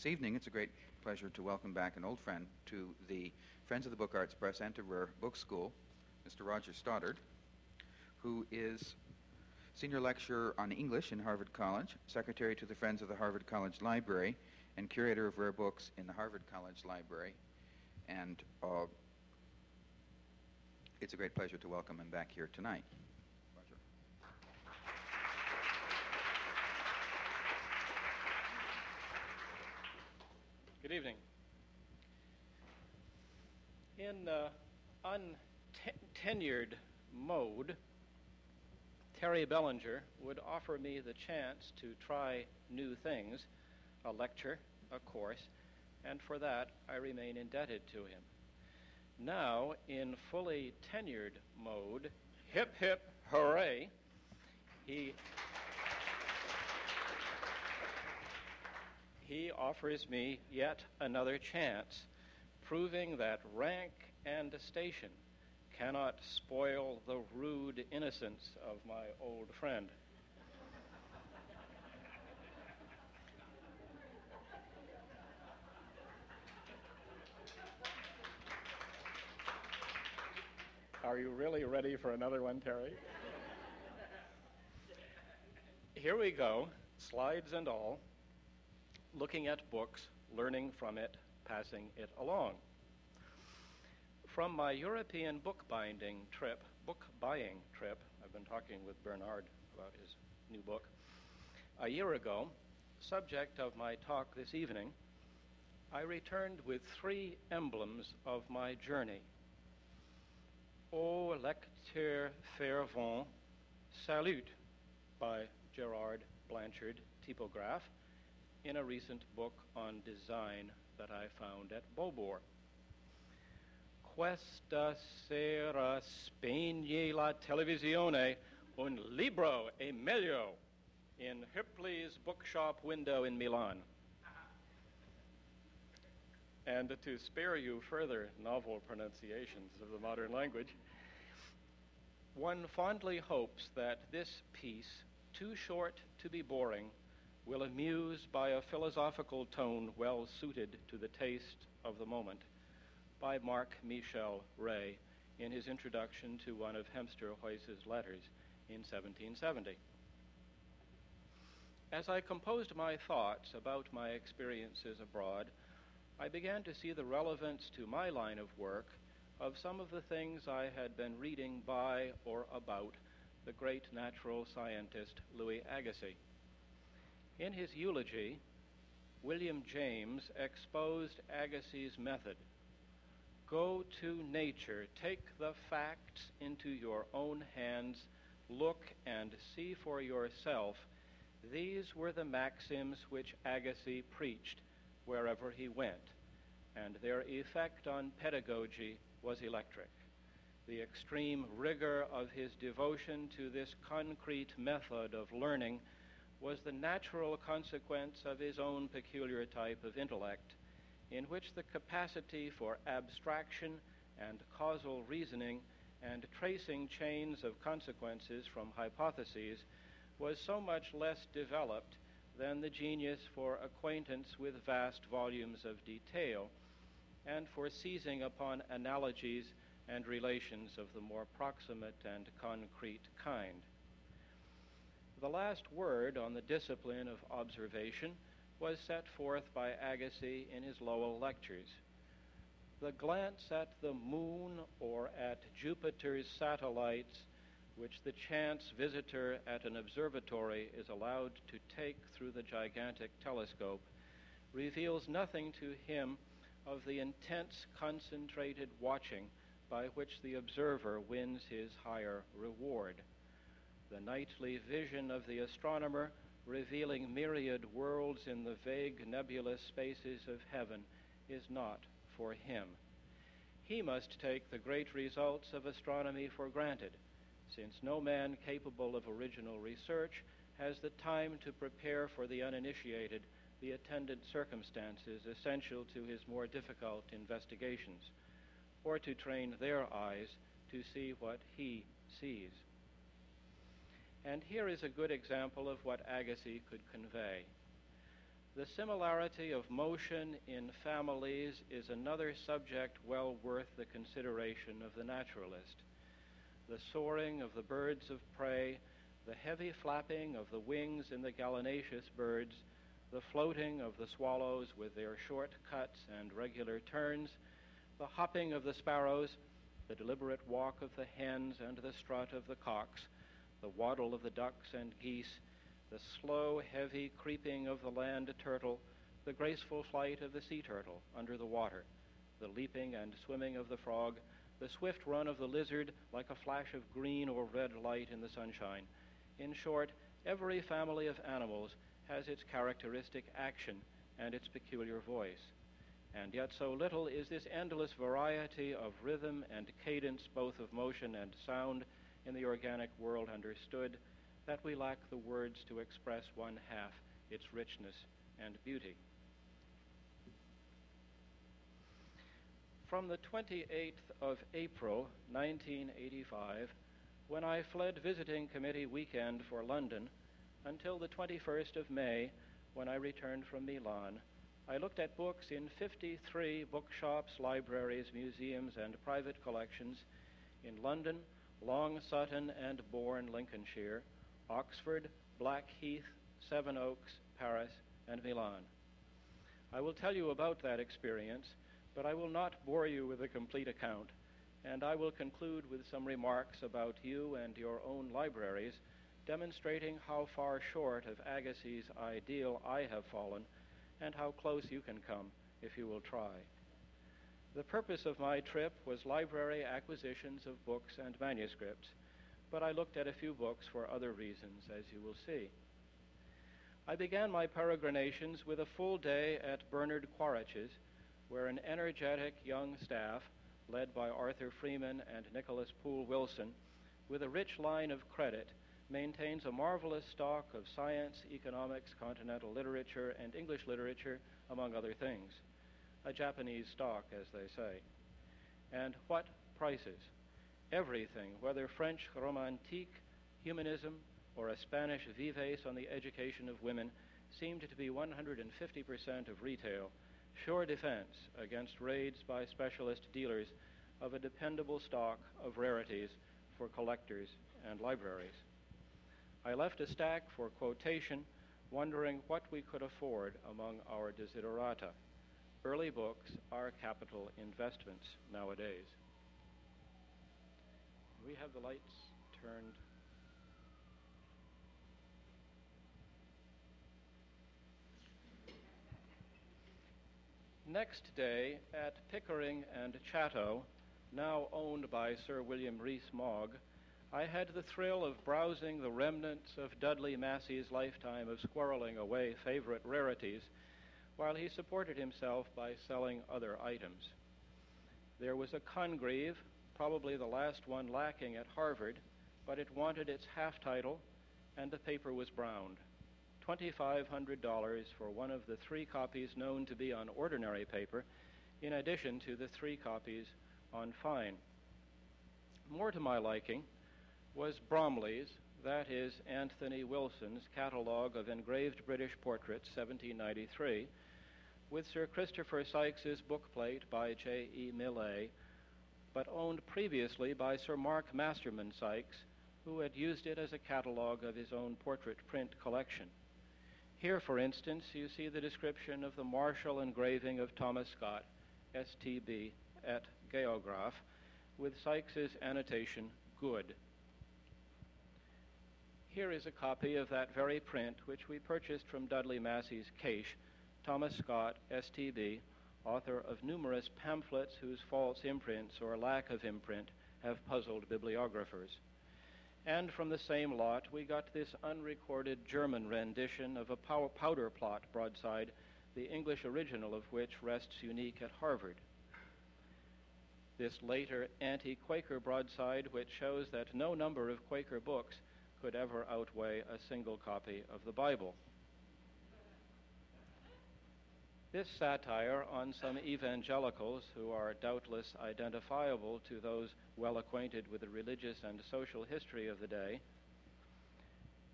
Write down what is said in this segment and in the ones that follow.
This evening, it's a great pleasure to welcome back an old friend to the Friends of the Book Arts Press Rare Book School, Mr. Roger Stoddard, who is senior lecturer on English in Harvard College, secretary to the Friends of the Harvard College Library, and curator of rare books in the Harvard College Library. And uh, it's a great pleasure to welcome him back here tonight. Roger. Good evening. In uh, untenured mode, Terry Belanger would offer me the chance to try new things, a lecture, a course, and for that I remain indebted to him. Now, in fully tenured mode, hip hip hooray, he he offers me yet another chance, proving that rank and station cannot spoil the rude innocence of my old friend. Are you really ready for another one, Terry? Here we go, slides and all looking at books, learning from it, passing it along. From my European bookbinding trip, book buying trip, I've been talking with Bernard about his new book, a year ago, subject of my talk this evening, I returned with three emblems of my journey. O lecteur fervent, salut by Gerard Blanchard, typograph, in a recent book on design that I found at Beaubourg. Questa sera spegne la televisione un libro e meglio in Hoepli's bookshop window in Milan. And to spare you further novel pronunciations of the modern language, one fondly hopes that this piece, too short to be boring, will amuse by a philosophical tone well suited to the taste of the moment by Marc Michel Rey in his introduction to one of Hemster Huys's letters in 1770. As I composed my thoughts about my experiences abroad, I began to see the relevance to my line of work of some of the things I had been reading by or about the great natural scientist Louis Agassiz. In his eulogy, William James exposed Agassiz's method. Go to nature, take the facts into your own hands, look and see for yourself. These were the maxims which Agassiz preached wherever he went, and their effect on pedagogy was electric. The extreme rigor of his devotion to this concrete method of learning was the natural consequence of his own peculiar type of intellect, in which the capacity for abstraction and causal reasoning and tracing chains of consequences from hypotheses was so much less developed than the genius for acquaintance with vast volumes of detail and for seizing upon analogies and relations of the more proximate and concrete kind. The last word on the discipline of observation was set forth by Agassiz in his Lowell lectures. The glance at the moon or at Jupiter's satellites, which the chance visitor at an observatory is allowed to take through the gigantic telescope, reveals nothing to him of the intense, concentrated watching by which the observer wins his higher reward the nightly vision of the astronomer revealing myriad worlds in the vague nebulous spaces of heaven is not for him. He must take the great results of astronomy for granted, since no man capable of original research has the time to prepare for the uninitiated the attendant circumstances essential to his more difficult investigations, or to train their eyes to see what he sees. And here is a good example of what Agassiz could convey. The similarity of motion in families is another subject well worth the consideration of the naturalist. The soaring of the birds of prey, the heavy flapping of the wings in the gallinaceous birds, the floating of the swallows with their short cuts and regular turns, the hopping of the sparrows, the deliberate walk of the hens and the strut of the cocks, the waddle of the ducks and geese, the slow, heavy creeping of the land turtle, the graceful flight of the sea turtle under the water, the leaping and swimming of the frog, the swift run of the lizard like a flash of green or red light in the sunshine. In short, every family of animals has its characteristic action and its peculiar voice. And yet, so little is this endless variety of rhythm and cadence, both of motion and sound, in the organic world understood that we lack the words to express one half its richness and beauty. From the 28th of April, 1985, when I fled visiting committee weekend for London, until the 21st of May, when I returned from Milan, I looked at books in 53 bookshops, libraries, museums, and private collections in London, Long Sutton and Bourne, Lincolnshire, Oxford, Blackheath, Sevenoaks, Paris, and Milan. I will tell you about that experience, but I will not bore you with a complete account, and I will conclude with some remarks about you and your own libraries, demonstrating how far short of Agassiz's ideal I have fallen and how close you can come if you will try. The purpose of my trip was library acquisitions of books and manuscripts, but I looked at a few books for other reasons, as you will see. I began my peregrinations with a full day at Bernard Quaritch's, where an energetic young staff, led by Arthur Freeman and Nicholas Poole Wilson, with a rich line of credit, maintains a marvelous stock of science, economics, continental literature, and English literature, among other things. A Japanese stock, as they say. And what prices? Everything, whether French romantique, humanism, or a Spanish vives on the education of women, seemed to be 150% of retail, sure defense against raids by specialist dealers of a dependable stock of rarities for collectors and libraries. I left a stack for quotation, wondering what we could afford among our desiderata. Early books are capital investments nowadays. We have the lights turned. Next day at Pickering and Chatto, now owned by Sir William Rees-Mogg, I had the thrill of browsing the remnants of Dudley Massey's lifetime of squirreling away favorite rarities while he supported himself by selling other items. There was a Congreve, probably the last one lacking at Harvard, but it wanted its half title, and the paper was browned. $2,500 for one of the three copies known to be on ordinary paper, in addition to the three copies on fine. More to my liking was Bromley's, that is Anthony Wilson's, catalogue of engraved British portraits, 1793, with Sir Christopher Sykes's bookplate by J. E. Millais, but owned previously by Sir Mark Masterman Sykes, who had used it as a catalogue of his own portrait print collection. Here, for instance, you see the description of the Marshall engraving of Thomas Scott, STB, at Geograph, with Sykes's annotation, good. Here is a copy of that very print which we purchased from Dudley Massey's cache, Thomas Scott, STB, author of numerous pamphlets whose false imprints or lack of imprint have puzzled bibliographers. And from the same lot, we got this unrecorded German rendition of a powder plot broadside, the English original of which rests unique at Harvard. This later anti Quaker broadside, which shows that no number of Quaker books could ever outweigh a single copy of the Bible. This satire on some evangelicals who are doubtless identifiable to those well acquainted with the religious and social history of the day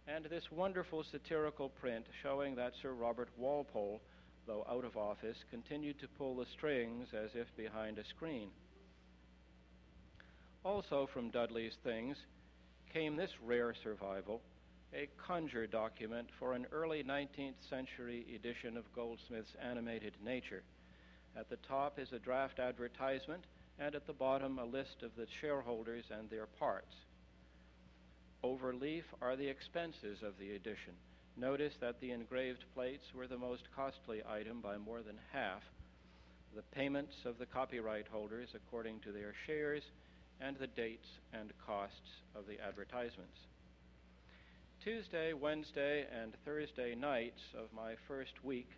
and this wonderful satirical print showing that Sir Robert Walpole, though out of office, continued to pull the strings as if behind a screen. Also from Dudley's Things came this rare survival, a conjure document for an early 19th century edition of Goldsmith's Animated Nature. At the top is a draft advertisement, and at the bottom a list of the shareholders and their parts. Over leaf are the expenses of the edition. Notice that the engraved plates were the most costly item by more than half. The payments of the copyright holders according to their shares, and the dates and costs of the advertisements. Tuesday, Wednesday, and Thursday nights of my first week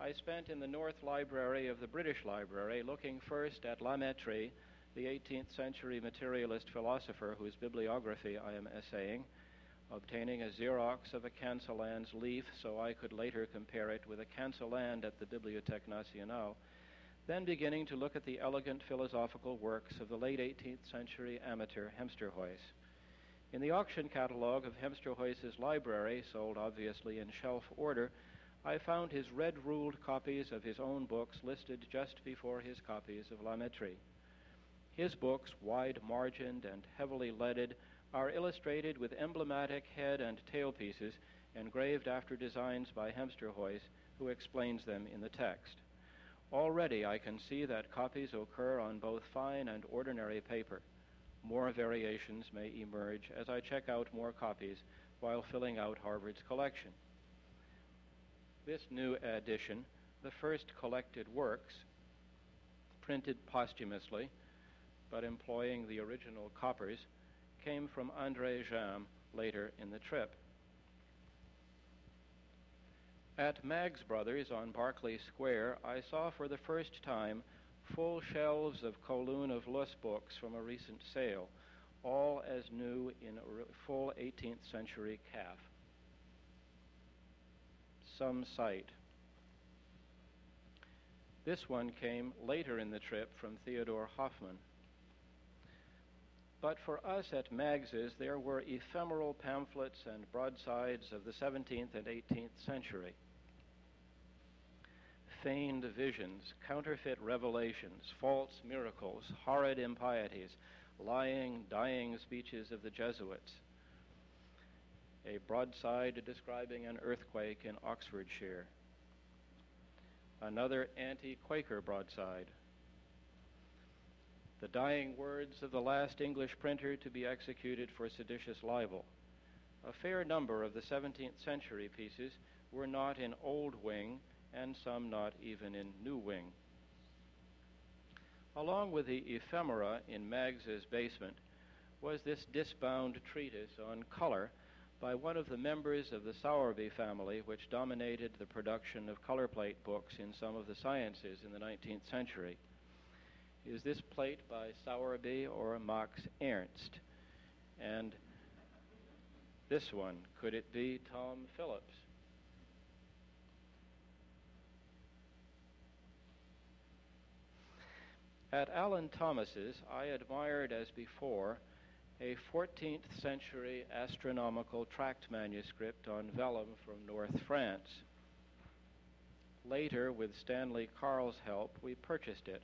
I spent in the North Library of the British Library looking first at La Mettrie, the 18th century materialist philosopher whose bibliography I am essaying, obtaining a Xerox of a cancellans leaf so I could later compare it with a Cancelland at the Bibliothèque Nationale, then beginning to look at the elegant philosophical works of the late 18th century amateur Hemsterhuis. In the auction catalogue of Hemsterhuis's library, sold obviously in shelf order, I found his red ruled copies of his own books listed just before his copies of La Mettrie. His books, wide margined and heavily leaded, are illustrated with emblematic head and tail pieces engraved after designs by Hemsterhuis, who explains them in the text. Already I can see that copies occur on both fine and ordinary paper. More variations may emerge as I check out more copies while filling out Harvard's collection. This new edition, the first collected works, printed posthumously, but employing the original coppers, came from André Jammes later in the trip. At Maggs Brothers on Berkeley Square, I saw for the first time full shelves of Colquhoun of Luss books from a recent sale, all as new in full 18th century calf some sight. This one came later in the trip from Theodore Hoffman. But for us at Maggs's, there were ephemeral pamphlets and broadsides of the 17th and 18th century. Feigned visions, counterfeit revelations, false miracles, horrid impieties, lying, dying speeches of the Jesuits, a broadside describing an earthquake in Oxfordshire, another anti Quaker broadside, the dying words of the last English printer to be executed for seditious libel. A fair number of the 17th century pieces were not in Old Wing, and some not even in New Wing. Along with the ephemera in Maggs's basement was this disbound treatise on color by one of the members of the Sowerby family, which dominated the production of color plate books in some of the sciences in the 19th century. Is this plate by Sowerby or Max Ernst? And this one, could it be Tom Phillips? At Alan Thomas's, I admired as before a 14th century astronomical tract manuscript on vellum from North France. Later, with Stanley Carl's help, we purchased it.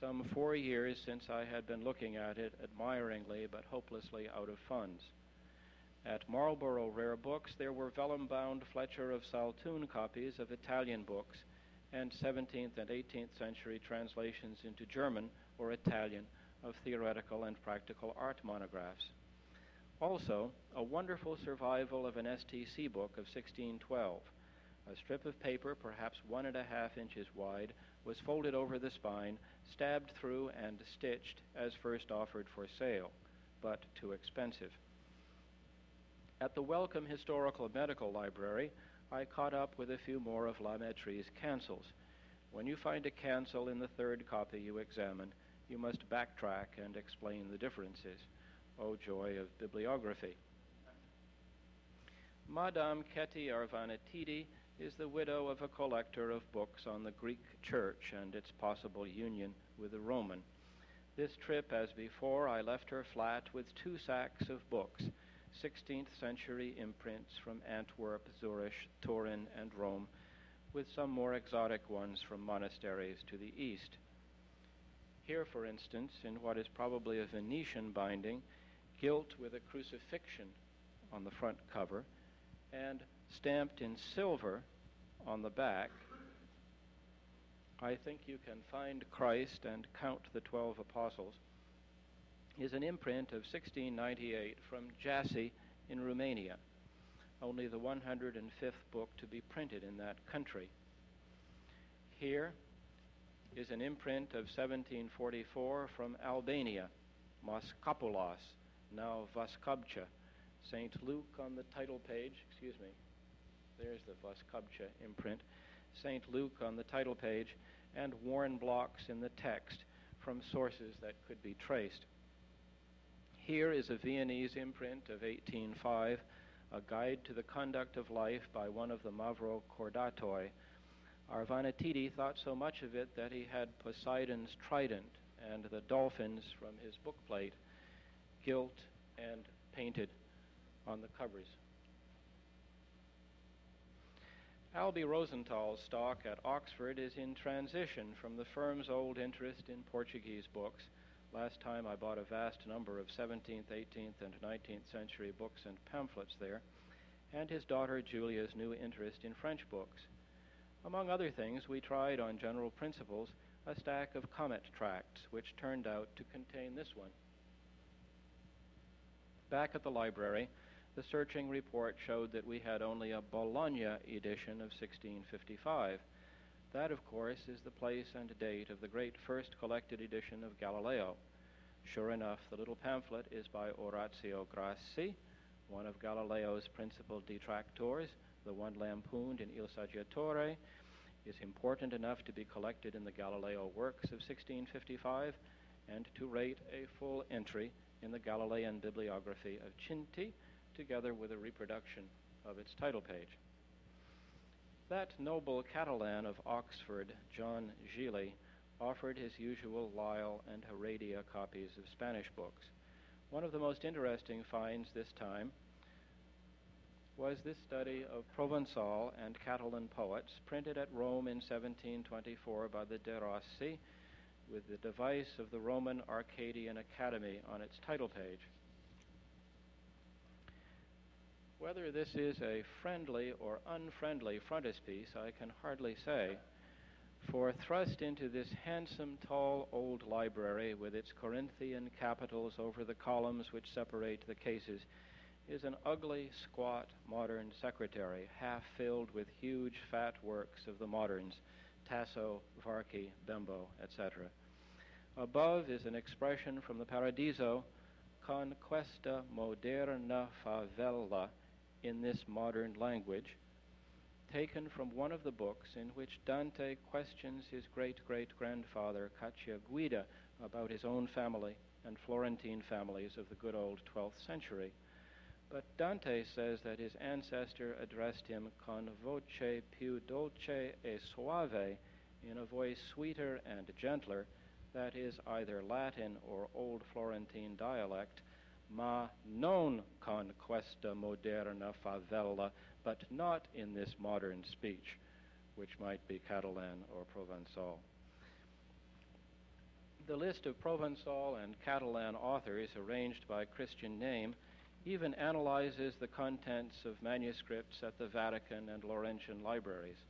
Some four years since I had been looking at it admiringly but hopelessly out of funds. At Marlborough Rare Books, there were vellum bound Fletcher of Saltoun copies of Italian books and 17th and 18th century translations into German or Italian of theoretical and practical art monographs. Also, a wonderful survival of an STC book of 1612. A strip of paper, perhaps one and a half inches wide, was folded over the spine, stabbed through, and stitched as first offered for sale, but too expensive. At the Wellcome Historical Medical Library, I caught up with a few more of La Mettrie's cancels. When you find a cancel in the third copy you examine, you must backtrack and explain the differences. Oh, joy of bibliography. Madame Ketty Arvanitidi is the widow of a collector of books on the Greek Church and its possible union with the Roman. This trip, as before, I left her flat with two sacks of books, 16th century imprints from Antwerp, Zurich, Turin, and Rome, with some more exotic ones from monasteries to the east. Here, for instance, in what is probably a Venetian binding, gilt with a crucifixion on the front cover, and stamped in silver on the back, I think you can find Christ and count the twelve apostles, is an imprint of 1698 from Jassy in Romania, only the 105th book to be printed in that country. Here is an imprint of 1744 from Albania, Moschopolis, now Voskobcha. St. Luke on the title page, excuse me, there's the Voskobcha imprint. St. Luke on the title page, and worn blocks in the text from sources that could be traced. Here is a Viennese imprint of 1805, a guide to the conduct of life by one of the Mavro Cordatoi. Arvanitidi thought so much of it that he had Poseidon's trident and the dolphins from his bookplate gilt and painted on the covers. Albie Rosenthal's stock at Oxford is in transition from the firm's old interest in Portuguese books. Last time I bought a vast number of 17th, 18th, and 19th century books and pamphlets there, and his daughter Julia's new interest in French books. Among other things, we tried on general principles a stack of comet tracts, which turned out to contain this one. Back at the library, the searching report showed that we had only a Bologna edition of 1655. That, of course, is the place and date of the great first collected edition of Galileo. Sure enough, the little pamphlet is by Orazio Grassi, one of Galileo's principal detractors, the one lampooned in Il Saggiatore, is important enough to be collected in the Galileo works of 1655 and to rate a full entry in the Galilean bibliography of Cinti, together with a reproduction of its title page. That noble Catalan of Oxford, John Gili, offered his usual Lyell and Heredia copies of Spanish books. One of the most interesting finds this time was this study of Provençal and Catalan poets, printed at Rome in 1724 by the De Rossi, with the device of the Roman Arcadian Academy on its title page. Whether this is a friendly or unfriendly frontispiece, I can hardly say, for thrust into this handsome, tall, old library with its Corinthian capitals over the columns which separate the cases is an ugly, squat, modern secretary, half filled with huge, fat works of the moderns, Tasso, Varchi, Bembo, etc. Above is an expression from the Paradiso, Conquesta moderna favela, in this modern language, taken from one of the books in which Dante questions his great great grandfather Cacciaguida about his own family and Florentine families of the good old 12th century. But Dante says that his ancestor addressed him con voce più dolce e suave, in a voice sweeter and gentler, that is either Latin or Old Florentine dialect, ma non conquesta moderna favela, but not in this modern speech, which might be Catalan or Provençal. The list of Provençal and Catalan authors, arranged by Christian name, even analyzes the contents of manuscripts at the Vatican and Laurentian libraries.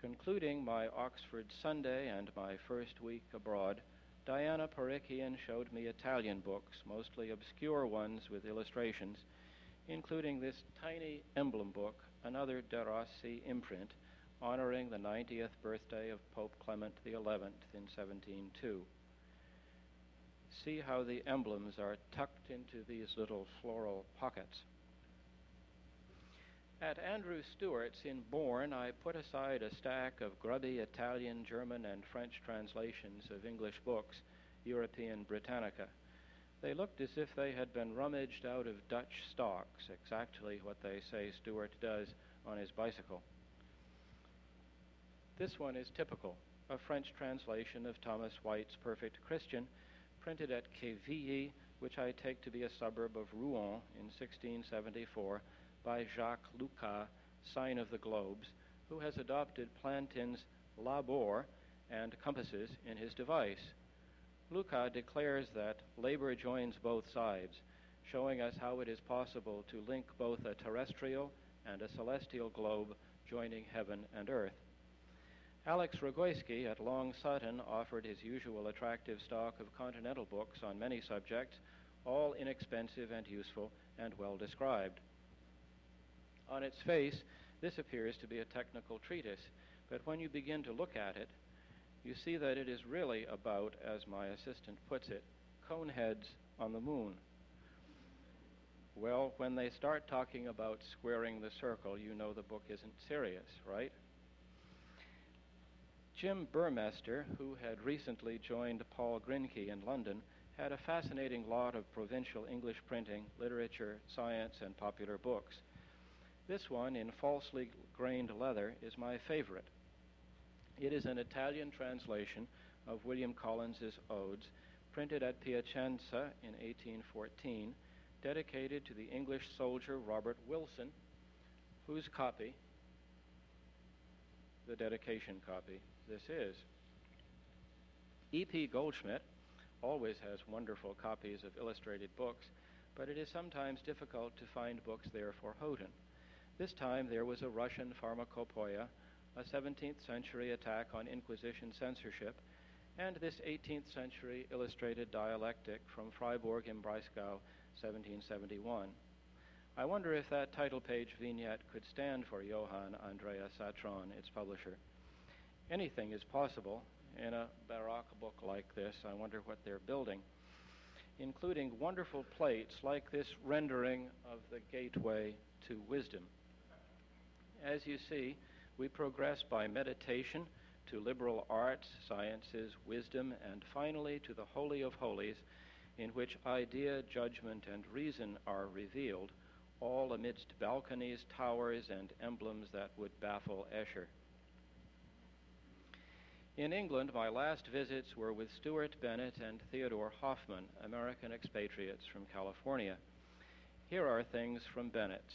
Concluding my Oxford Sunday and my first week abroad, Diana Parikian showed me Italian books, mostly obscure ones with illustrations, including this tiny emblem book, another De Rossi imprint, honoring the 90th birthday of Pope Clement XI in 1702. See how the emblems are tucked into these little floral pockets. At Andrew Stewart's in Bourne, I put aside a stack of grubby Italian, German, and French translations of English books, European Britannica. They looked as if they had been rummaged out of Dutch stocks, exactly what they say Stewart does on his bicycle. This one is typical, a French translation of Thomas White's Perfect Christian, printed at Quevilly, which I take to be a suburb of Rouen in 1674 by Jacques Lucas, sign of the globes, who has adopted Plantin's labor and compasses in his device. Lucas declares that labor joins both sides, showing us how it is possible to link both a terrestrial and a celestial globe joining heaven and earth. Alex Rogoyski at Long Sutton offered his usual attractive stock of continental books on many subjects, all inexpensive and useful and well described. On its face, this appears to be a technical treatise, but when you begin to look at it, you see that it is really about, as my assistant puts it, coneheads on the moon. Well, when they start talking about squaring the circle, you know the book isn't serious, right? Jim Burmester, who had recently joined Paul Grinke in London, had a fascinating lot of provincial English printing, literature, science, and popular books. This one, in falsely grained leather, is my favorite. It is an Italian translation of William Collins's Odes, printed at Piacenza in 1814, dedicated to the English soldier Robert Wilson, whose copy, the dedication copy, this is. E.P. Goldschmidt always has wonderful copies of illustrated books, but it is sometimes difficult to find books there for Houghton. This time there was a Russian pharmacopoeia, a 17th century attack on Inquisition censorship, and this 18th century illustrated dialectic from Freiburg im Breisgau, 1771. I wonder if that title page vignette could stand for Johann Andreas Satron, its publisher. Anything is possible in a Baroque book like this. I wonder what they're building, including wonderful plates like this rendering of the gateway to wisdom. As you see, we progress by meditation to liberal arts, sciences, wisdom, and finally to the Holy of Holies, in which idea, judgment, and reason are revealed, all amidst balconies, towers, and emblems that would baffle Escher. In England, my last visits were with Stuart Bennett and Theodore Hoffman, American expatriates from California. Here are things from Bennett's.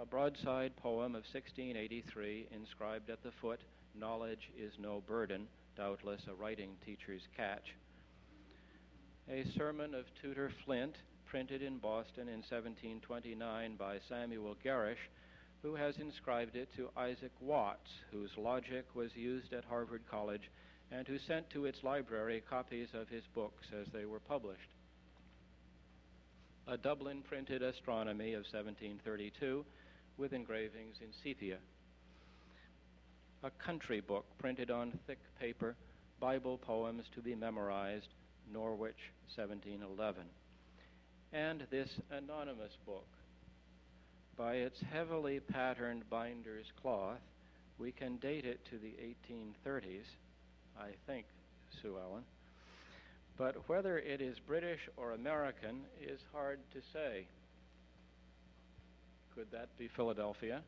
A broadside poem of 1683 inscribed at the foot, Knowledge is no burden, doubtless a writing teacher's catch. A sermon of Tutor Flint, printed in Boston in 1729 by Samuel Gerrish, who has inscribed it to Isaac Watts, whose logic was used at Harvard College and who sent to its library copies of his books as they were published. A Dublin printed astronomy of 1732 with engravings in sepia. A country book printed on thick paper, Bible poems to be memorized, Norwich, 1711. And this anonymous book, by its heavily patterned binder's cloth, we can date it to the 1830s, I think, Sue Ellen. But whether it is British or American is hard to say. Could that be Philadelphia?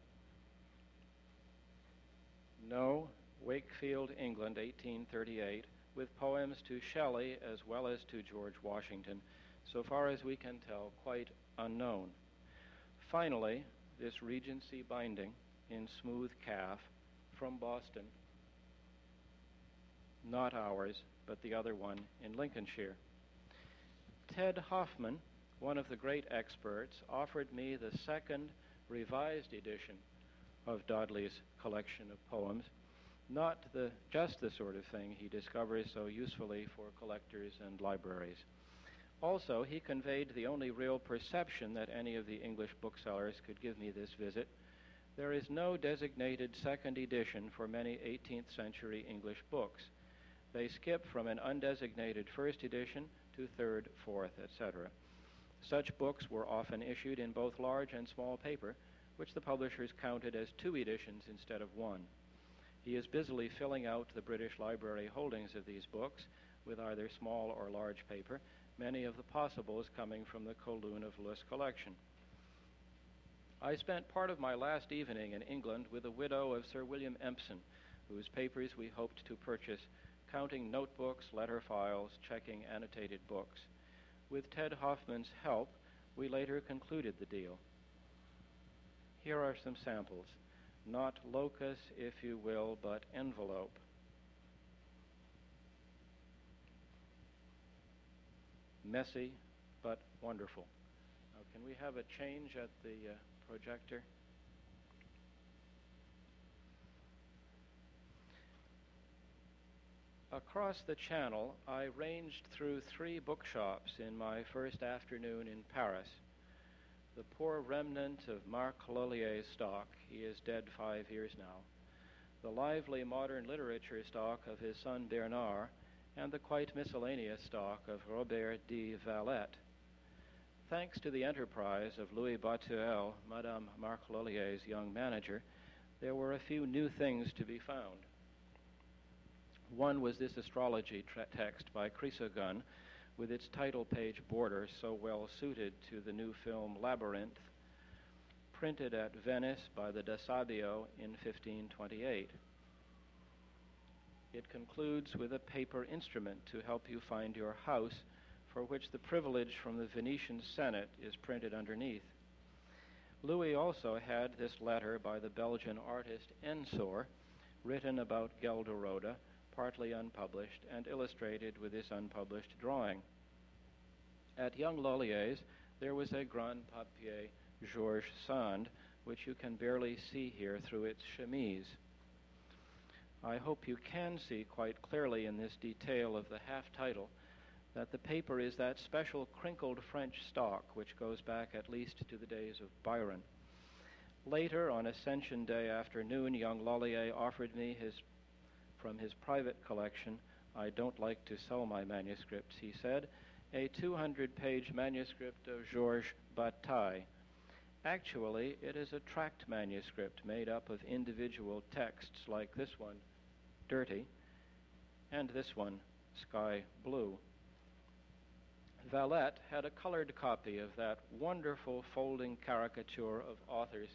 No, Wakefield, England, 1838, with poems to Shelley as well as to George Washington, so far as we can tell, quite unknown. Finally, this Regency binding in smooth calf from Boston, not ours, but the other one in Lincolnshire. Ted Hoffman, one of the great experts, offered me the second revised edition of Dodsley's collection of poems, not the, just the sort of thing he discovers so usefully for collectors and libraries. Also, he conveyed the only real perception that any of the English booksellers could give me this visit. There is no designated second edition for many 18th century English books. They skip from an undesignated first edition to third, fourth, etc. Such books were often issued in both large and small paper, which the publishers counted as two editions instead of one. He is busily filling out the British Library holdings of these books with either small or large paper many of the possibles coming from the Colquhoun of Luss collection. I spent part of my last evening in England with a widow of Sir William Empson, whose papers we hoped to purchase, counting notebooks, letter files, checking annotated books. With Ted Hoffman's help, we later concluded the deal. Here are some samples. Not locus, if you will, but envelope. Messy, but wonderful. Now, can we have a change at the uh, projector? Across the channel, I ranged through three bookshops in my first afternoon in Paris. The poor remnant of Marc Loliée's stock, he is dead five years now, the lively modern literature stock of his son Bernard, and the quite miscellaneous stock of Robert de Valette. Thanks to the enterprise of Louis Boituel, Madame Marc Loliée's young manager, there were a few new things to be found. One was this astrology tra- text by Chrysogon with its title page border so well suited to the new film Labyrinth, printed at Venice by the Sabio in 1528. It concludes with a paper instrument to help you find your house, for which the privilege from the Venetian Senate is printed underneath. Louis also had this letter by the Belgian artist Ensor, written about Ghelderode, partly unpublished, and illustrated with this unpublished drawing. At young Loliée's, there was a Grand Papier Georges Sand, which you can barely see here through its chemise. I hope you can see quite clearly in this detail of the half title that the paper is that special crinkled French stock which goes back at least to the days of Byron. Later, on Ascension Day afternoon, young Loliée offered me his from his private collection, I don't like to sell my manuscripts, he said, a 200 page manuscript of Georges Bataille. Actually, it is a tract manuscript made up of individual texts like this one, Dirty, and this one, Sky Blue. Valette had a colored copy of that wonderful folding caricature of authors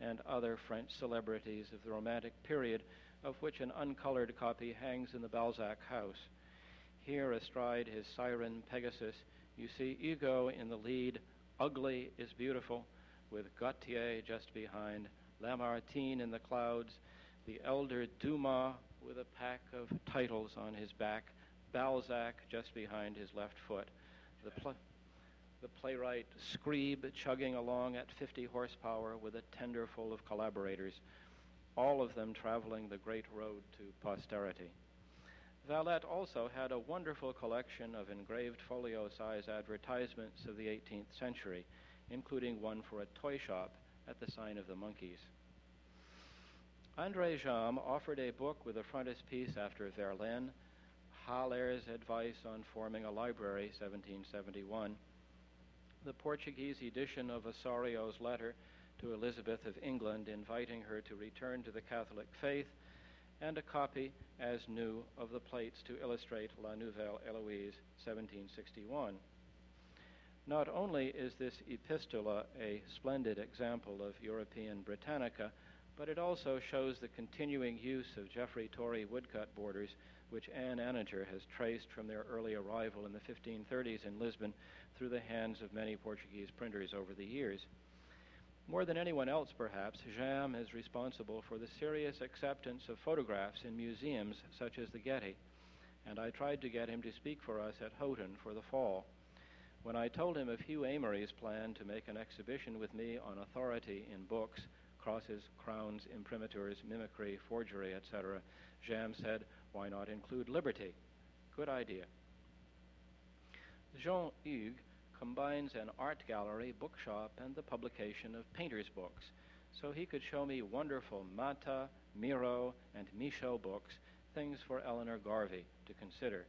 and other French celebrities of the Romantic period of which an uncolored copy hangs in the Balzac house. Here, astride his siren Pegasus, you see Hugo in the lead, ugly is beautiful, with Gautier just behind, Lamartine in the clouds, the elder Dumas with a pack of titles on his back, Balzac just behind his left foot, the, pl- the playwright Scribe chugging along at 50 horsepower with a tender full of collaborators all of them traveling the great road to posterity. Valette also had a wonderful collection of engraved folio size advertisements of the 18th century, including one for a toy shop at the sign of the monkeys. André Jammes offered a book with a frontispiece after Verlaine, Haller's Advice on Forming a Library, 1771, the Portuguese edition of Osorio's letter to Elizabeth of England, inviting her to return to the Catholic faith, and a copy as new of the plates to illustrate La Nouvelle Heloise, 1761. Not only is this epistola a splendid example of European Britannica, but it also shows the continuing use of Geoffrey Tory woodcut borders, which Anne Anninger has traced from their early arrival in the 1530s in Lisbon through the hands of many Portuguese printers over the years. More than anyone else, perhaps, Jammes is responsible for the serious acceptance of photographs in museums such as the Getty, and I tried to get him to speak for us at Houghton for the fall. When I told him of Hugh Amory's plan to make an exhibition with me on authority in books, crosses, crowns, imprimaturs, mimicry, forgery, etc., Jammes said, why not include liberty? Good idea. Jean Hugues combines an art gallery, bookshop, and the publication of painters' books. So he could show me wonderful Matta, Miro, and Michaux books, things for Eleanor Garvey to consider.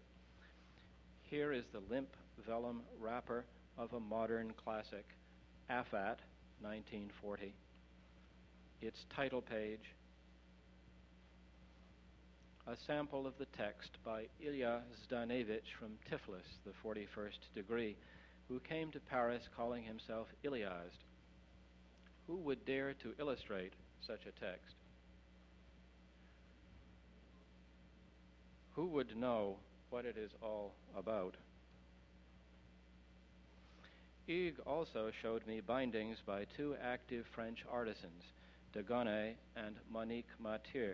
Here is the limp vellum wrapper of a modern classic, Afat, 1940. Its title page, a sample of the text by Ilya Zdanevich from Tiflis, the 41st degree, who came to Paris calling himself Iliazd. Who would dare to illustrate such a text? Who would know what it is all about? Hugues also showed me bindings by two active French artisans, Degonnet and Monique Mathieu.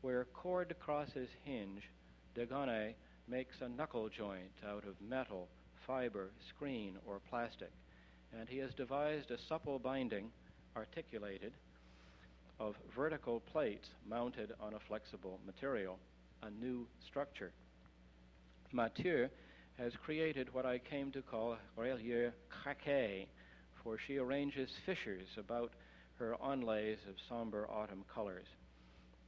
Where cord crosses hinge, Degonnet makes a knuckle joint out of metal, fiber, screen, or plastic, and he has devised a supple binding, articulated, of vertical plates mounted on a flexible material, a new structure. Mathieu has created what I came to call reliure craqué, for she arranges fissures about her onlays of somber autumn colors.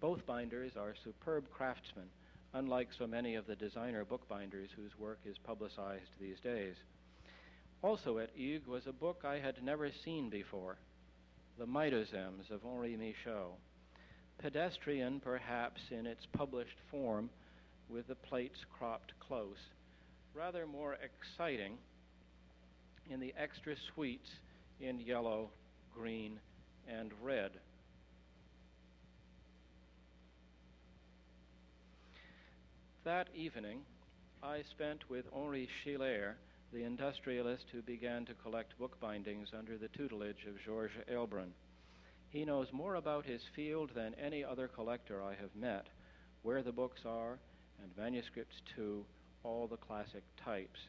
Both binders are superb craftsmen, unlike so many of the designer bookbinders whose work is publicized these days. Also at Hugues was a book I had never seen before, The Meidosems of Henri Michaux. Pedestrian, perhaps, in its published form, with the plates cropped close, rather more exciting in the extra suites in yellow, green, and red. That evening, I spent with Henri Schiller, the industrialist who began to collect bookbindings under the tutelage of Georges Heilbrun. He knows more about his field than any other collector I have met, where the books are, and manuscripts too, all the classic types.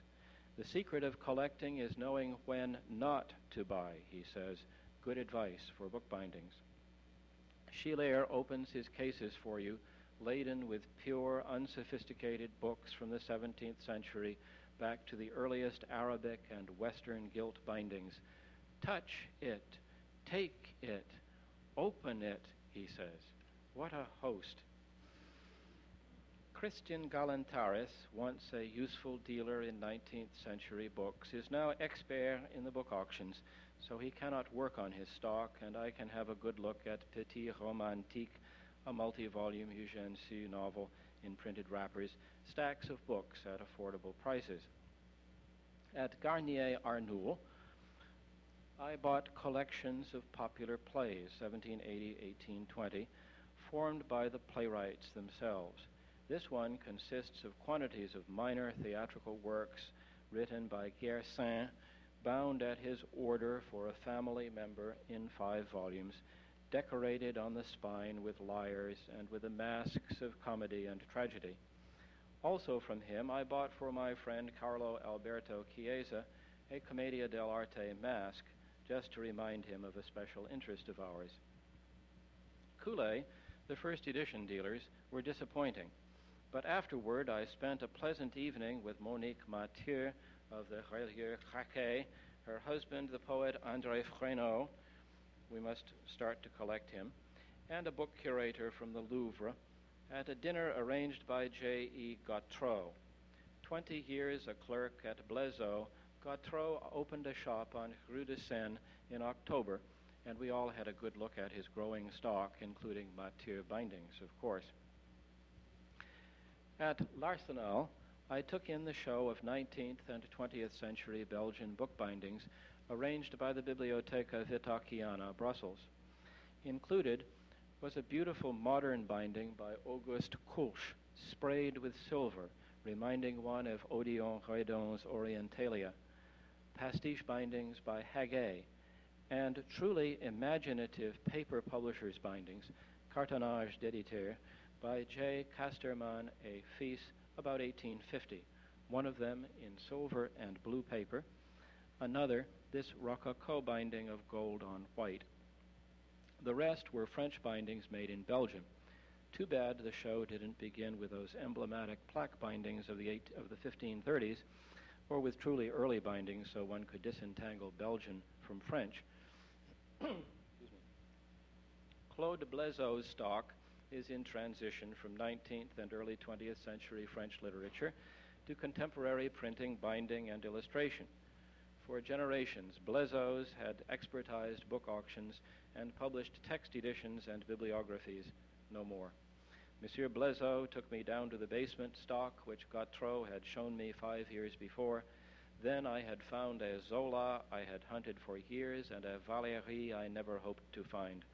The secret of collecting is knowing when not to buy, he says. Good advice for bookbindings. Schiller opens his cases for you, laden with pure, unsophisticated books from the 17th century back to the earliest Arabic and Western gilt bindings. Touch it, take it, open it, he says. What a host. Christian Galantaris, once a useful dealer in 19th century books, is now expert in the book auctions, so he cannot work on his stock, and I can have a good look at Petit Romantique, a multi volume Eugène Sue novel in printed wrappers, stacks of books at affordable prices. At Garnier Arnoul, I bought collections of popular plays, 1780 1820, formed by the playwrights themselves. This one consists of quantities of minor theatrical works written by Guercin, bound at his order for a family member in five volumes, decorated on the spine with lyres and with the masks of comedy and tragedy. Also from him, I bought for my friend Carlo Alberto Chiesa a Commedia dell'arte mask, just to remind him of a special interest of ours. Coulet, the first edition dealers, were disappointing. But afterward, I spent a pleasant evening with Monique Mathieu of the Reliure Craqué, her husband, the poet André Frénaud. We must start to collect him, and a book curator from the Louvre at a dinner arranged by J.E. Gautreau. Twenty years a clerk at Blaizot, Gautreau opened a shop on Rue de Seine in October, and we all had a good look at his growing stock, including Mathieu bindings, of course. At L'Arsenal, I took in the show of 19th and 20th century Belgian bookbindings arranged by the Bibliotheca Wittockiana, Brussels. Included was a beautiful modern binding by Auguste Kulsch, sprayed with silver, reminding one of Odilon Redon's Orientalia, pastiche bindings by Haguet, and truly imaginative paper publishers' bindings, Cartonnage d'éditeur, by J. Casterman a Fils about 1850, one of them in silver and blue paper, another this rococo binding of gold on white. The rest were French bindings made in Belgium. Too bad the show didn't begin with those emblematic plaque bindings of the, eight, of the 1530s, or with truly early bindings so one could disentangle Belgian from French. Claude Blaizot's stock is in transition from 19th and early 20th century French literature to contemporary printing, binding, and illustration. For generations, Blaizots had expertized book auctions and published text editions and bibliographies, no more. Monsieur Blaizot took me down to the basement stock, which Gautreaux had shown me five years before. Then I had found a Zola I had hunted for years and a Valéry I never hoped to find.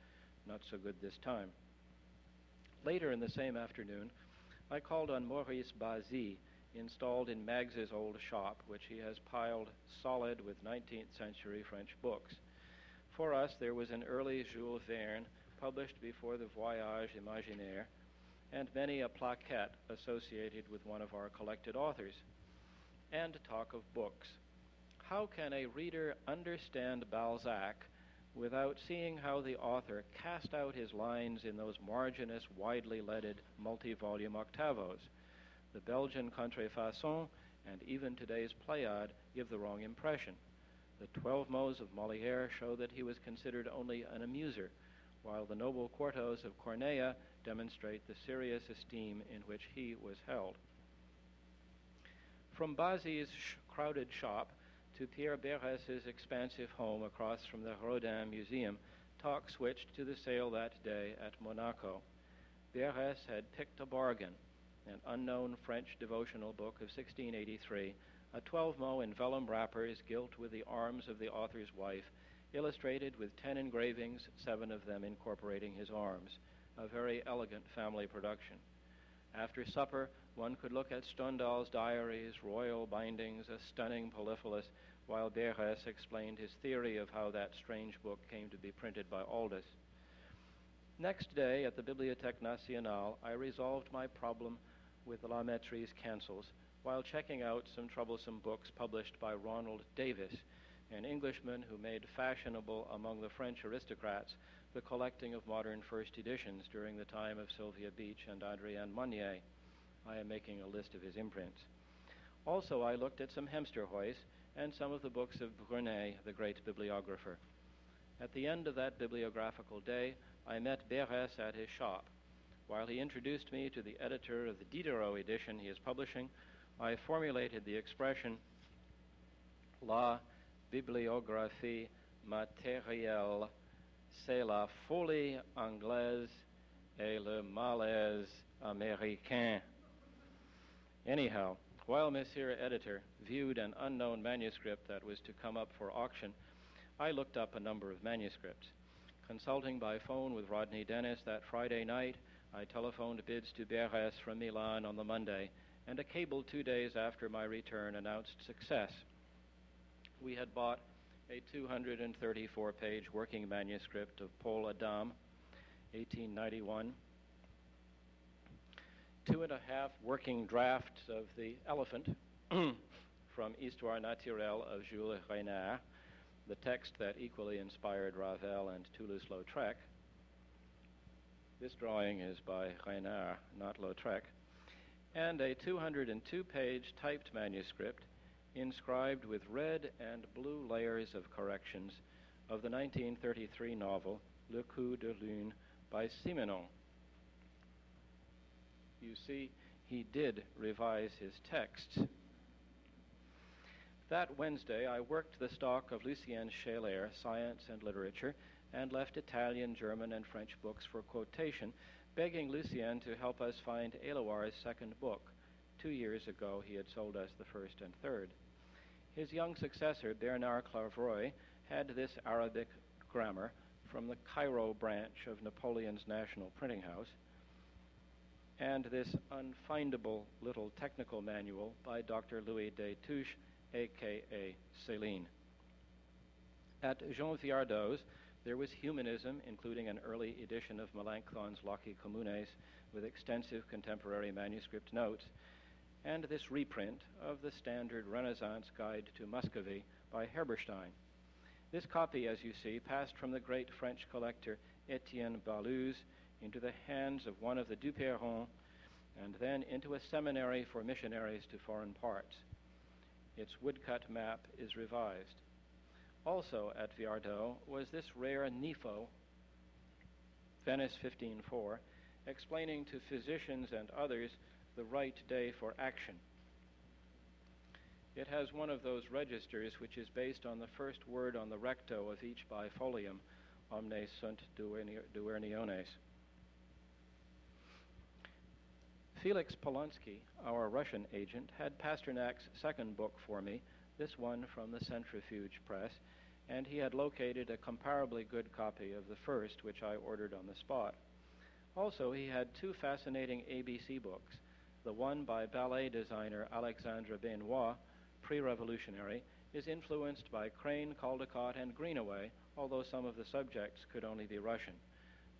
Not so good this time. Later in the same afternoon, I called on Maurice Bazzi installed in Maggs's old shop, which he has piled solid with 19th century French books. For us, there was an early Jules Verne, published before the Voyage Imaginaire, and many a plaquette associated with one of our collected authors. And talk of books. How can a reader understand Balzac without seeing how the author cast out his lines in those marginous, widely leaded multi-volume octavos? The Belgian Contrefaçon and even today's Pléiade give the wrong impression. The Twelvemos of Molière show that he was considered only an amuser, while the noble quartos of Corneille demonstrate the serious esteem in which he was held. From Bazzi's sh- crowded shop to Pierre Berès's expansive home across from the Rodin Museum, talk switched to the sale that day at Monaco. Berres had picked a bargain, an unknown French devotional book of 1683, a 12-mo in vellum wrappers gilt with the arms of the author's wife, illustrated with 10 engravings, seven of them incorporating his arms, a very elegant family production. After supper, one could look at Stendhal's diaries, royal bindings, a stunning Poliphilus, while Beres explained his theory of how that strange book came to be printed by Aldus. Next day at the Bibliothèque Nationale, I resolved my problem with La Métrise cancels while checking out some troublesome books published by Ronald Davis, an Englishman who made fashionable among the French aristocrats the collecting of modern first editions during the time of Sylvia Beach and Adrienne Monnier. I am making a list of his imprints. Also, I looked at some Hemsterhuis and some of the books of Brunet, the great bibliographer. At the end of that bibliographical day, I met Beres at his shop. While he introduced me to the editor of the Diderot edition he is publishing, I formulated the expression La bibliographie matérielle, c'est la folie anglaise et le malaise américain. Anyhow, while Monsieur Editor viewed an unknown manuscript that was to come up for auction, I looked up a number of manuscripts. Consulting by phone with Rodney Dennis that Friday night, I telephoned bids to Beres from Milan on the Monday, and a cable two days after my return announced success. We had bought a 234 page working manuscript of Paul Adam, 1891 two and a half working drafts of The Elephant from Histoire naturelle of Jules Renard, the text that equally inspired Ravel and Toulouse-Lautrec. This drawing is by Renard, not Lautrec. And a 202-page typed manuscript inscribed with red and blue layers of corrections of the 1933 novel Le Coup de Lune by Simenon you see, he did revise his texts. That Wednesday, I worked the stock of Lucien Scheler, Science and Literature, and left Italian, German, and French books for quotation, begging Lucien to help us find Éluard's second book. Two years ago, he had sold us the first and third. His young successor, Bernard Clavreuil, had this Arabic grammar from the Cairo branch of Napoleon's National Printing House and this unfindable little technical manual by Dr. Louis Destouches, aka Céline. At Jean Viardot's, there was humanism, including an early edition of Melanchthon's Loci Communes with extensive contemporary manuscript notes, and this reprint of the standard Renaissance Guide to Muscovy by Herberstein. This copy, as you see, passed from the great French collector Etienne Baluze into the hands of one of the Duperron, and then into a seminary for missionaries to foreign parts. Its woodcut map is revised. Also at Viardot was this rare Nifo, Venice 1504, explaining to physicians and others the right day for action. It has one of those registers which is based on the first word on the recto of each bifolium, omnes sunt duerniones. Felix Polonsky, our Russian agent, had Pasternak's second book for me, this one from the Centrifuge Press, and he had located a comparably good copy of the first, which I ordered on the spot. Also, he had two fascinating ABC books The one by ballet designer Alexandre Benois, pre revolutionary, is influenced by Crane, Caldecott, and Greenaway, although some of the subjects could only be Russian.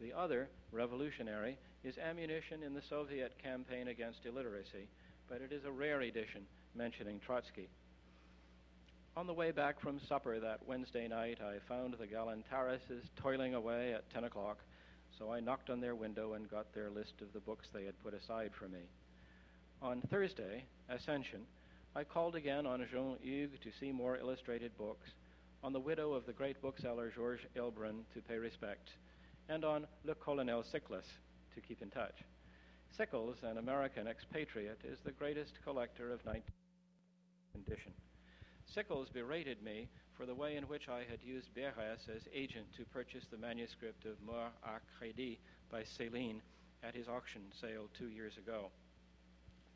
The other, revolutionary, is ammunition in the Soviet campaign against illiteracy, but it is a rare edition mentioning Trotsky. On the way back from supper that Wednesday night, I found the Galantarises toiling away at 10 o'clock, so I knocked on their window and got their list of the books they had put aside for me. On Thursday, Ascension, I called again on Jean Hugues to see more illustrated books, on the widow of the great bookseller Georges Heilbrun to pay respect, and on Le Colonel Sickles to keep in touch. Sickles, an American expatriate, is the greatest collector of 19th edition. Sickles berated me for the way in which I had used Berès as agent to purchase the manuscript of Mort à Crédit by Céline at his auction sale two years ago.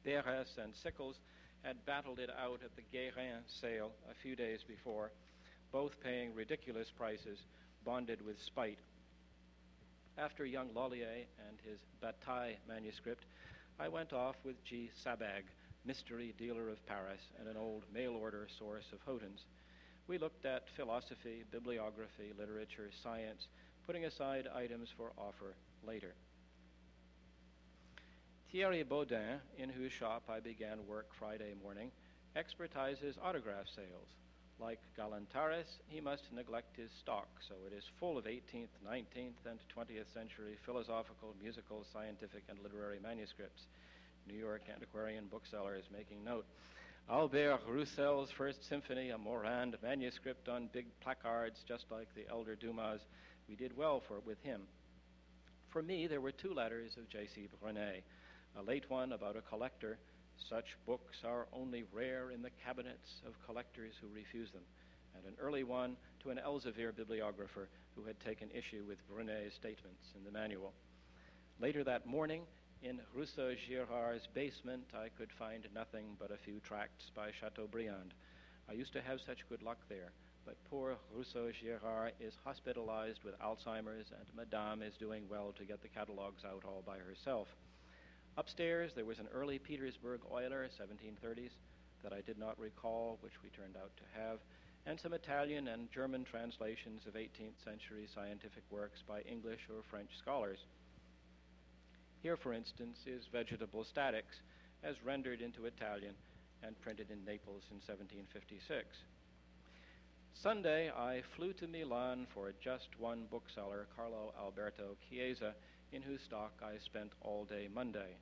Berès and Sickles had battled it out at the Guérin sale a few days before, both paying ridiculous prices, bonded with spite. After young Loliée and his Bataille manuscript, I went off with G. Sabag, mystery dealer of Paris and an old mail order source of Houghton's. We looked at philosophy, bibliography, literature, science, putting aside items for offer later. Thierry Bodin, in whose shop I began work Friday morning, expertises autograph sales. Like Galantaris, he must neglect his stock, so it is full of 18th, 19th, and 20th century philosophical, musical, scientific, and literary manuscripts. New York antiquarian bookseller is making note. Albert Roussel's First Symphony, a Morand manuscript on big placards, just like the elder Dumas. We did well for with him. For me, there were two letters of J.C. Brunet a late one about a collector. Such books are only rare in the cabinets of collectors who refuse them, and an early one to an Elsevier bibliographer who had taken issue with Brunet's statements in the manual. Later that morning, in Rousseau Girard's basement, I could find nothing but a few tracts by Chateaubriand. I used to have such good luck there, but poor Rousseau Girard is hospitalized with Alzheimer's, and Madame is doing well to get the catalogues out all by herself. Upstairs, there was an early Petersburg Euler, 1730s, that I did not recall, which we turned out to have, and some Italian and German translations of 18th century scientific works by English or French scholars. Here, for instance, is Vegetable Statics, as rendered into Italian and printed in Naples in 1756. Sunday, I flew to Milan for just one bookseller, Carlo Alberto Chiesa, in whose stock I spent all day Monday.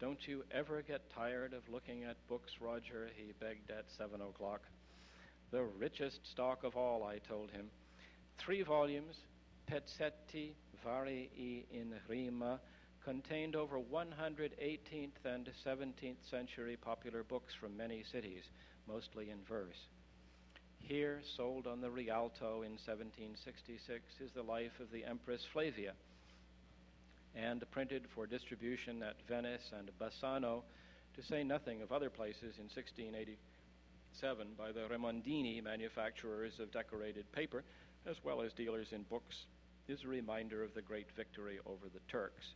Don't you ever get tired of looking at books, Roger? He begged at seven o'clock. The richest stock of all, I told him. Three volumes, Pezzetti Varii in Rima, contained over 100 18th and 17th century popular books from many cities, mostly in verse. Here, sold on the Rialto in 1766, is the life of the Empress Flavia and printed for distribution at Venice and Bassano, to say nothing of other places in 1687 by the Remondini manufacturers of decorated paper, as well as dealers in books, is a reminder of the great victory over the Turks.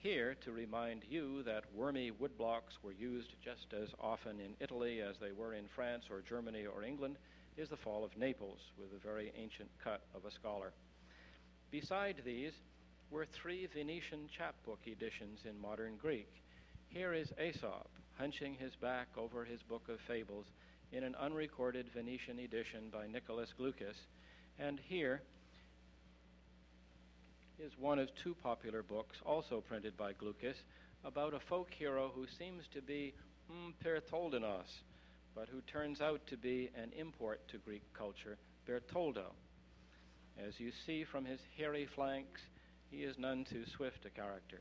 Here, to remind you that wormy woodblocks were used just as often in Italy as they were in France or Germany or England, is the fall of Naples, with a very ancient cut of a scholar. Beside these, were three Venetian chapbook editions in modern Greek. Here is Aesop hunching his back over his book of fables in an unrecorded Venetian edition by Nicholas Glucas, and here is one of two popular books, also printed by Glucas, about a folk hero who seems to be mm, Pertoldinos, but who turns out to be an import to Greek culture, Bertoldo. As you see from his hairy flanks, he is none too swift a character.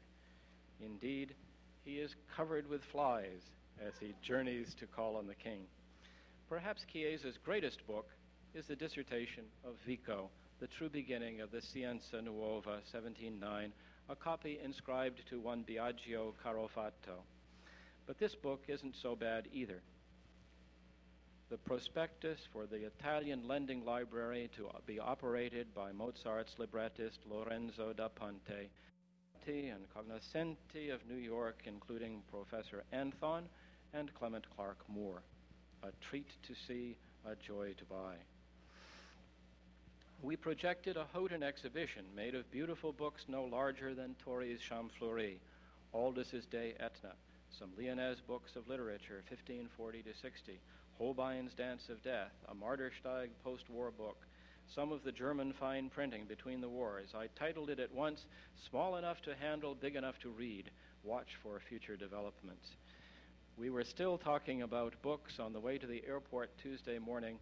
Indeed, he is covered with flies as he journeys to call on the king. Perhaps Chiesa's greatest book is the dissertation of Vico, the true beginning of the Scienza Nuova, 1709, a copy inscribed to one Biagio Garofalo. But this book isn't so bad either the prospectus for the Italian lending library to be operated by Mozart's librettist Lorenzo da Ponte and Cognoscenti of New York, including Professor Anthon and Clement Clark Moore. A treat to see, a joy to buy. We projected a Houghton exhibition made of beautiful books no larger than Tory's Champfleury, Aldus's De Etna, some Lyonnaise books of literature, 1540 to 60, Holbein's Dance of Death, a Mardersteig post-war book, some of the German fine printing between the wars. I titled it at once Small Enough to Handle, Big Enough to Read. Watch for future developments. We were still talking about books on the way to the airport Tuesday morning,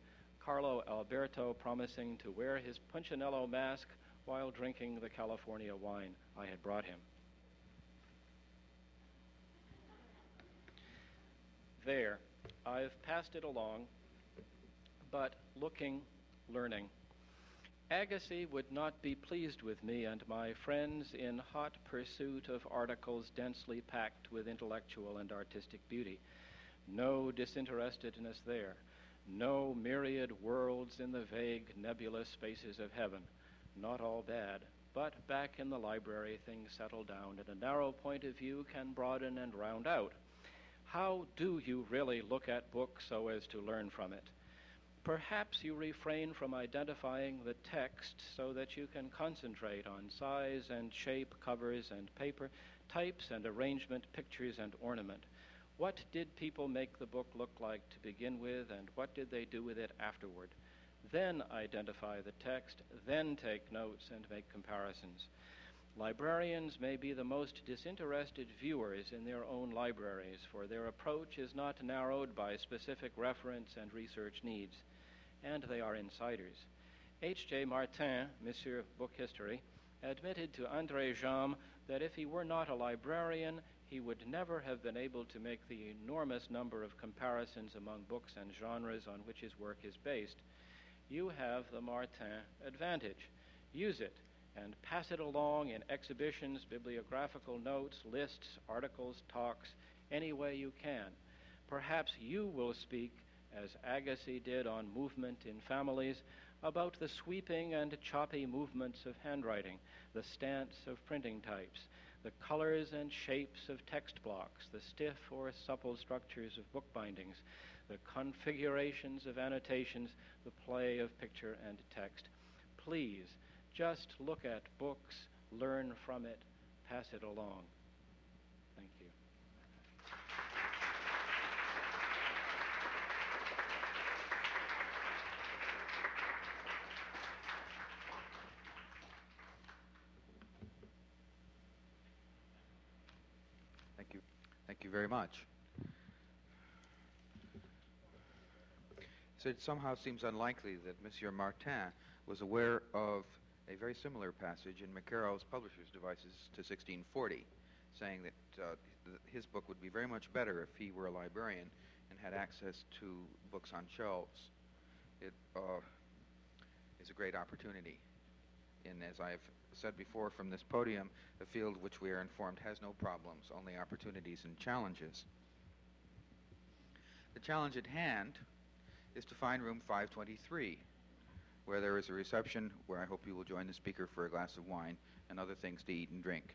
Carlo Alberto promising to wear his Punchinello mask while drinking the California wine I had brought him. There, I've passed it along, but looking, learning. Agassiz would not be pleased with me and my friends in hot pursuit of articles densely packed with intellectual and artistic beauty. No disinterestedness there, no myriad worlds in the vague, nebulous spaces of heaven. Not all bad, but back in the library things settle down, and a narrow point of view can broaden and round out. How do you really look at books so as to learn from it? Perhaps you refrain from identifying the text so that you can concentrate on size and shape, covers and paper, types and arrangement, pictures and ornament. What did people make the book look like to begin with, and what did they do with it afterward? Then identify the text, then take notes and make comparisons. Librarians may be the most disinterested viewers in their own libraries, for their approach is not narrowed by specific reference and research needs and they are insiders. H.J. Martin, Monsieur Book History, admitted to André Gime that if he were not a librarian, he would never have been able to make the enormous number of comparisons among books and genres on which his work is based. You have the Martin advantage. Use it and pass it along in exhibitions, bibliographical notes, lists, articles, talks, any way you can. Perhaps you will speak as Agassiz did on movement in families, about the sweeping and choppy movements of handwriting, the stance of printing types, the colors and shapes of text blocks, the stiff or supple structures of bookbindings, the configurations of annotations, the play of picture and text. Please, just look at books, learn from it, pass it along. you very much. So it somehow seems unlikely that Monsieur Martin was aware of a very similar passage in McKerrow's Publisher's Devices to 1640, saying that uh, his book would be very much better if he were a librarian and had access to books on shelves. It uh, is a great opportunity. And as I've said before from this podium, the field which we are informed has no problems, only opportunities and challenges. The challenge at hand is to find room 523, where there is a reception where I hope you will join the speaker for a glass of wine and other things to eat and drink.